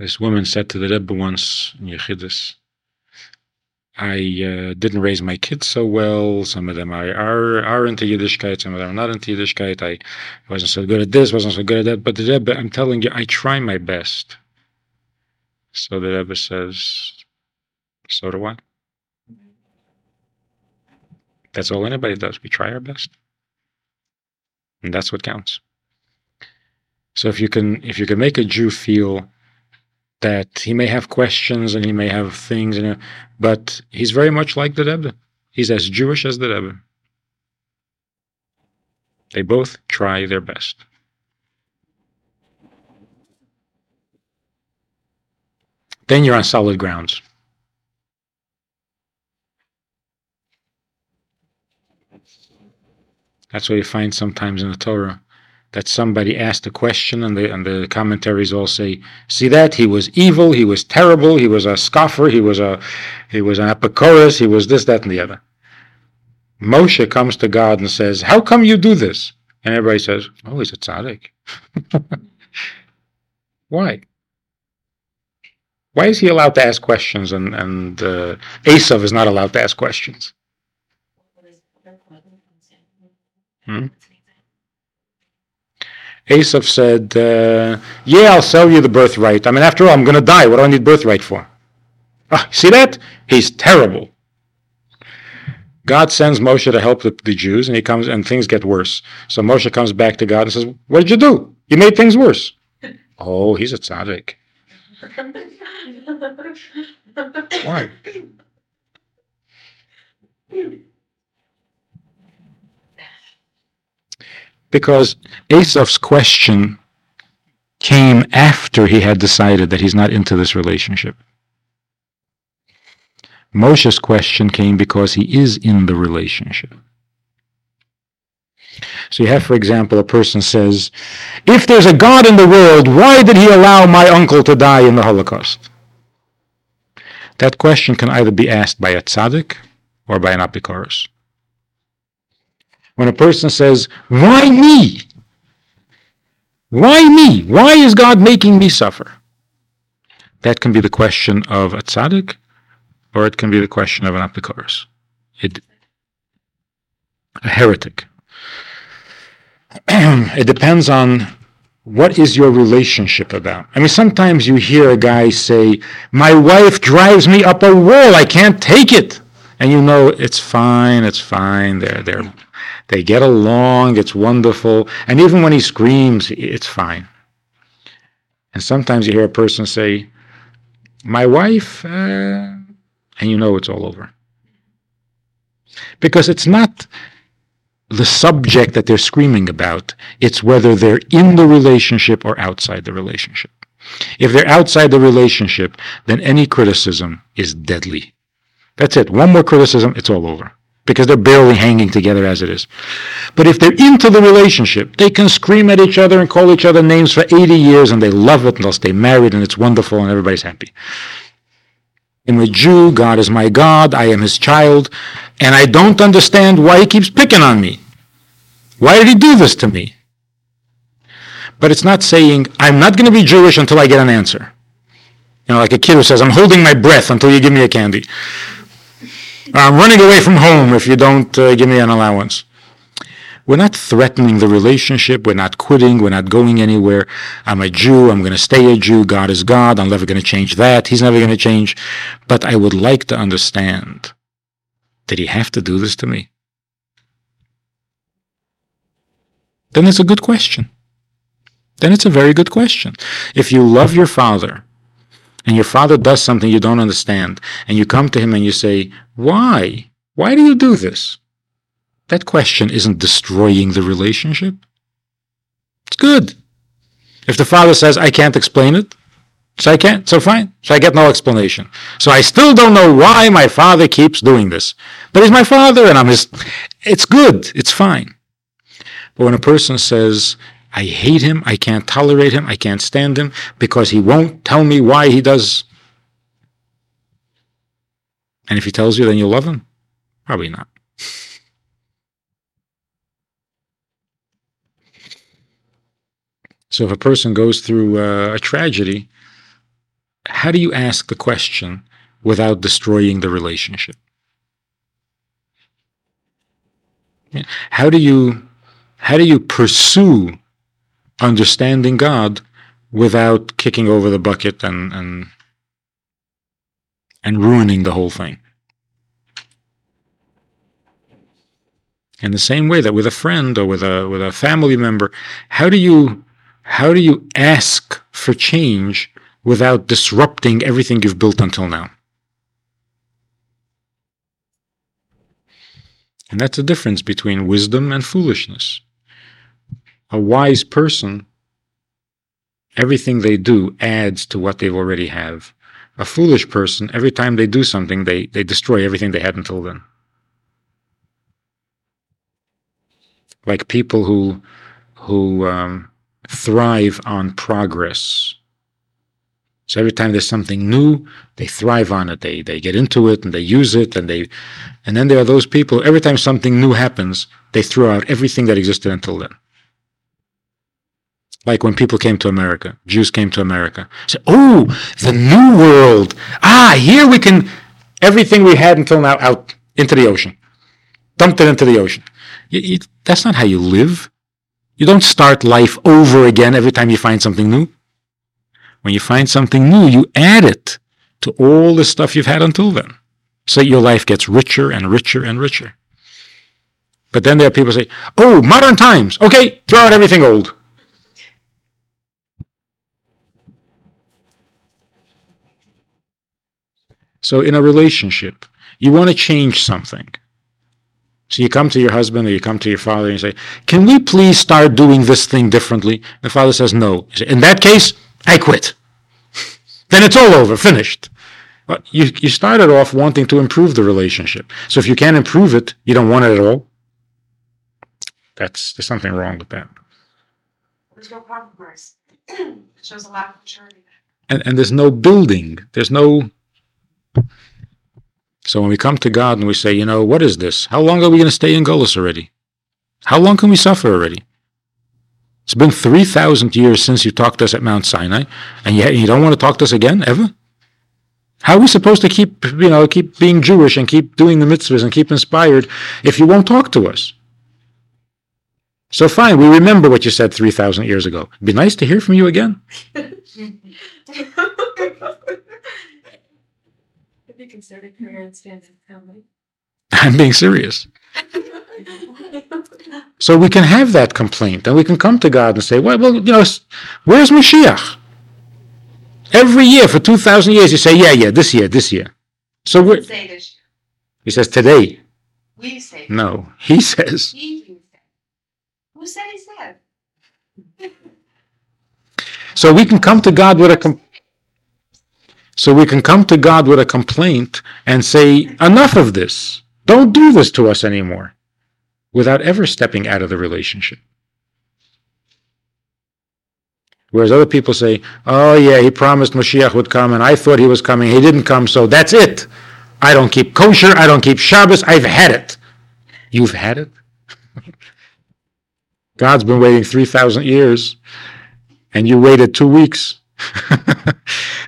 This woman said to the Rebbe once in Yechidus, I uh, didn't raise my kids so well. Some of them are, are are into Yiddishkeit, some of them are not into Yiddishkeit. I wasn't so good at this, wasn't so good at that. But the Rebbe, I'm telling you, I try my best. So the Rebbe says, so do I. That's all anybody does. We try our best. And that's what counts. So if you can if you can make a Jew feel that he may have questions and he may have things, you know, but he's very much like the Rebbe. He's as Jewish as the Rebbe. They both try their best. Then you're on solid grounds. That's what you find sometimes in the Torah that somebody asked a question and the and the commentaries all say, see that he was evil, he was terrible, he was a scoffer, he was a he was an Epicorus, he was this, that, and the other. Moshe comes to God and says, How come you do this? And everybody says, Oh, he's a tzaddik. Why? Why is he allowed to ask questions and, and uh, is not allowed to ask questions? Hmm? Esav said, uh, Yeah, I'll sell you the birthright. I mean, after all, I'm going to die. What do I need birthright for? Ah, see that? He's terrible. God sends Moshe to help the, the, Jews, and he comes, and things get worse. So Moshe comes back to God and says, "What did you do? You made things worse." oh, he's a tzaddik. Why? Because Esav's question came after he had decided that he's not into this relationship. Moshe's question came because he is in the relationship. So you have, for example, a person says, if there's a God in the world, why did he allow my uncle to die in the Holocaust? That question can either be asked by a tzaddik or by an apikoros. When a person says, why me? Why me? Why is God making me suffer? That can be the question of a tzaddik or it can be the question of an apikoros. A heretic. it depends on what is your relationship about. I mean, sometimes you hear a guy say, My wife drives me up a wall, I can't take it. And you know it's fine, it's fine. They're they're they get along, it's wonderful. And even when he screams, it's fine. And sometimes you hear a person say, My wife, uh, and you know it's all over. Because it's not the subject that they're screaming about, it's whether they're in the relationship or outside the relationship. If they're outside the relationship, then any criticism is deadly. That's it. One more criticism, it's all over. Because they're barely hanging together as it is. But if they're into the relationship, they can scream at each other and call each other names for 80 years and they love it and they'll stay married and it's wonderful and everybody's happy. I'm a Jew, God is my God, I am his child, and I don't understand why he keeps picking on me. Why did he do this to me? But it's not saying, I'm not going to be Jewish until I get an answer. You know, like a kid who says, I'm holding my breath until you give me a candy. I'm running away from home if you don't uh, give me an allowance. We're not threatening the relationship. We're not quitting. We're not going anywhere. I'm a Jew. I'm going to stay a Jew. God is God. I'm never going to change that. He's never going to change. But I would like to understand did he have to do this to me? Then it's a good question. Then it's a very good question. If you love your father and your father does something you don't understand, and you come to him and you say, Why? Why do you do this? That question isn't destroying the relationship. It's good. If the father says, I can't explain it, so I can't, so fine. So I get no explanation. So I still don't know why my father keeps doing this. But he's my father and I'm his, it's good. It's fine. But when a person says, I hate him, I can't tolerate him, I can't stand him because he won't tell me why he does. And if he tells you, then you'll love him? Probably not. So if a person goes through uh, a tragedy, how do you ask the question without destroying the relationship? How do you how do you pursue understanding God without kicking over the bucket and and and ruining the whole thing? In the same way that with a friend or with a with a family member, how do you how do you ask for change without disrupting everything you've built until now? And that's the difference between wisdom and foolishness. A wise person, everything they do adds to what they've already have. A foolish person, every time they do something, they, they destroy everything they had until then. Like people who who um, thrive on progress. So every time there's something new, they thrive on it. They they get into it and they use it and they and then there are those people, every time something new happens, they throw out everything that existed until then. Like when people came to America, Jews came to America. Say, oh, the new world. Ah, here we can everything we had until now out into the ocean. Dumped it into the ocean. You, you, that's not how you live. You don't start life over again every time you find something new. When you find something new, you add it to all the stuff you've had until then. So your life gets richer and richer and richer. But then there are people say, oh, modern times. Okay, throw out everything old. So in a relationship, you want to change something. So you come to your husband or you come to your father and you say, Can we please start doing this thing differently? The father says, No. You Say, in that case, I quit. then it's all over, finished. But you, you started off wanting to improve the relationship. So if you can't improve it, you don't want it at all. That's there's something wrong with that. There's no compromise. it shows a lack of maturity. And and there's no building. There's no so when we come to God and we say, you know, what is this? How long are we going to stay in Golis already? How long can we suffer already? It's been 3,000 years since you talked to us at Mount Sinai, and yet you don't want to talk to us again, ever? How are we supposed to keep, you know, keep being Jewish and keep doing the mitzvahs and keep inspired if you won't talk to us? So fine, we remember what you said 3,000 years ago. It'd be nice to hear from you again. be considered a career in stand-up comedy. I'm being serious. So we can have that complaint and we can come to God and say, well, well you know, where's Mashiach? Every year for 2,000 years, you say, yeah, yeah, this year, this year. So we're, Say this. year. he says, today. We say. No, he says, He. Who said he said? so we can come to God with a, com- so we can come to God with a complaint and say, enough of this. Don't do this to us anymore without ever stepping out of the relationship. Whereas other people say, oh yeah, he promised Mashiach would come and I thought he was coming. He didn't come, so that's it. I don't keep kosher. I don't keep Shabbos. I've had it. You've had it? God's been waiting 3,000 years and you waited two weeks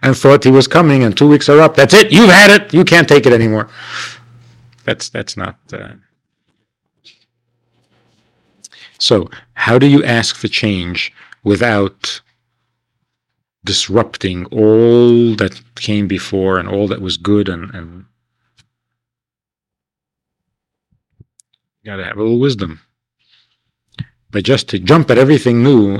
and thought he was coming and two weeks are up. That's it. You've had it. You can't take it anymore. That's, that's not. Uh... So, how do you ask for change without disrupting all that came before and all that was good and, and got to have a little wisdom. But just to jump at everything new,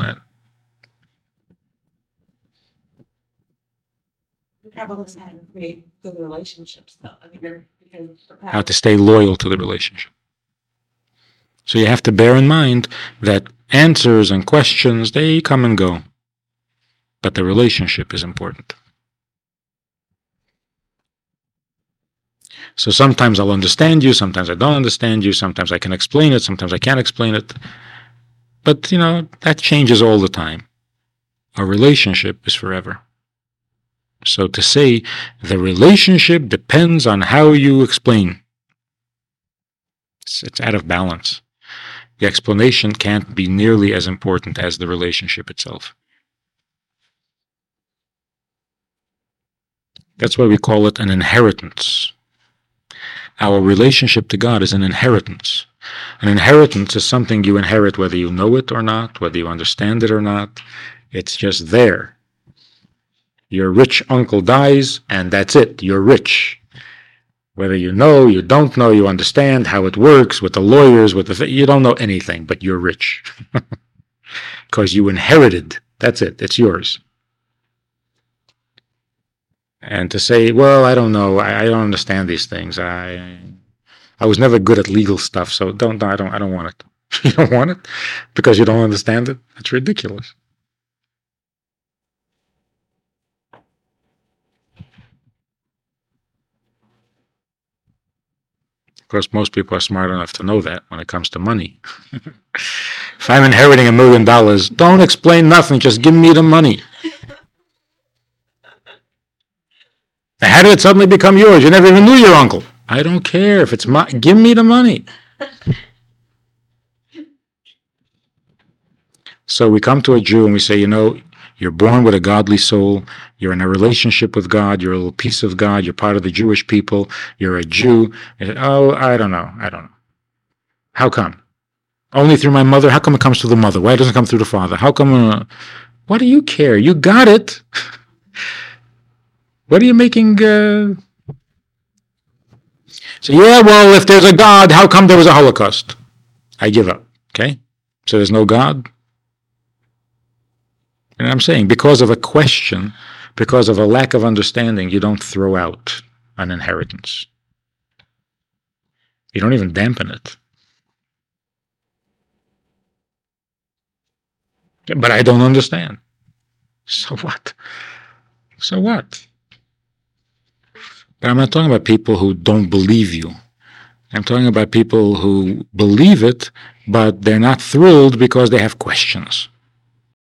trouble is how to create good relationships though. I mean, they're- because. how to stay loyal to the relationship. So you have to bear in mind that answers and questions, they come and go. But the relationship is important. So sometimes I'll understand you, sometimes I don't understand you, sometimes I can explain it, sometimes I can't explain it. But, you know, that changes all the time. A relationship is forever. So to say the relationship depends on how you explain, it's, it's out of balance. The explanation can't be nearly as important as the relationship itself. That's why we call it an inheritance. Our relationship to God is an inheritance. An inheritance is something you inherit whether you know it or not, whether you understand it or not. It's just there. Your rich uncle dies, and that's it. You're rich. Whether you know, you don't know, you understand how it works with the lawyers, with the th- you don't know anything, but you're rich because you inherited. That's it. It's yours. And to say, well, I don't know, I, I don't understand these things. I I was never good at legal stuff, so don't I don't I don't want it. you don't want it because you don't understand it. That's ridiculous. Course, most people are smart enough to know that when it comes to money. if I'm inheriting a million dollars, don't explain nothing, just give me the money. How did it suddenly become yours? You never even knew your uncle. I don't care if it's my, give me the money. So we come to a Jew and we say, you know, you're born with a godly soul. You're in a relationship with God. You're a little piece of God. You're part of the Jewish people. You're a Jew. oh, I don't know. I don't know. How come? Only through my mother? How come it comes through the mother? Why doesn't it come through the father? How come? Uh, what do you care? You got it. what are you making? Uh... So, yeah, well, if there's a God, how come there was a Holocaust? I give up. Okay? So there's no God? And I'm saying because of a question, because of a lack of understanding, you don't throw out an inheritance. You don't even dampen it. But I don't understand. So what? So what? But I'm not talking about people who don't believe you. I'm talking about people who believe it, but they're not thrilled because they have questions.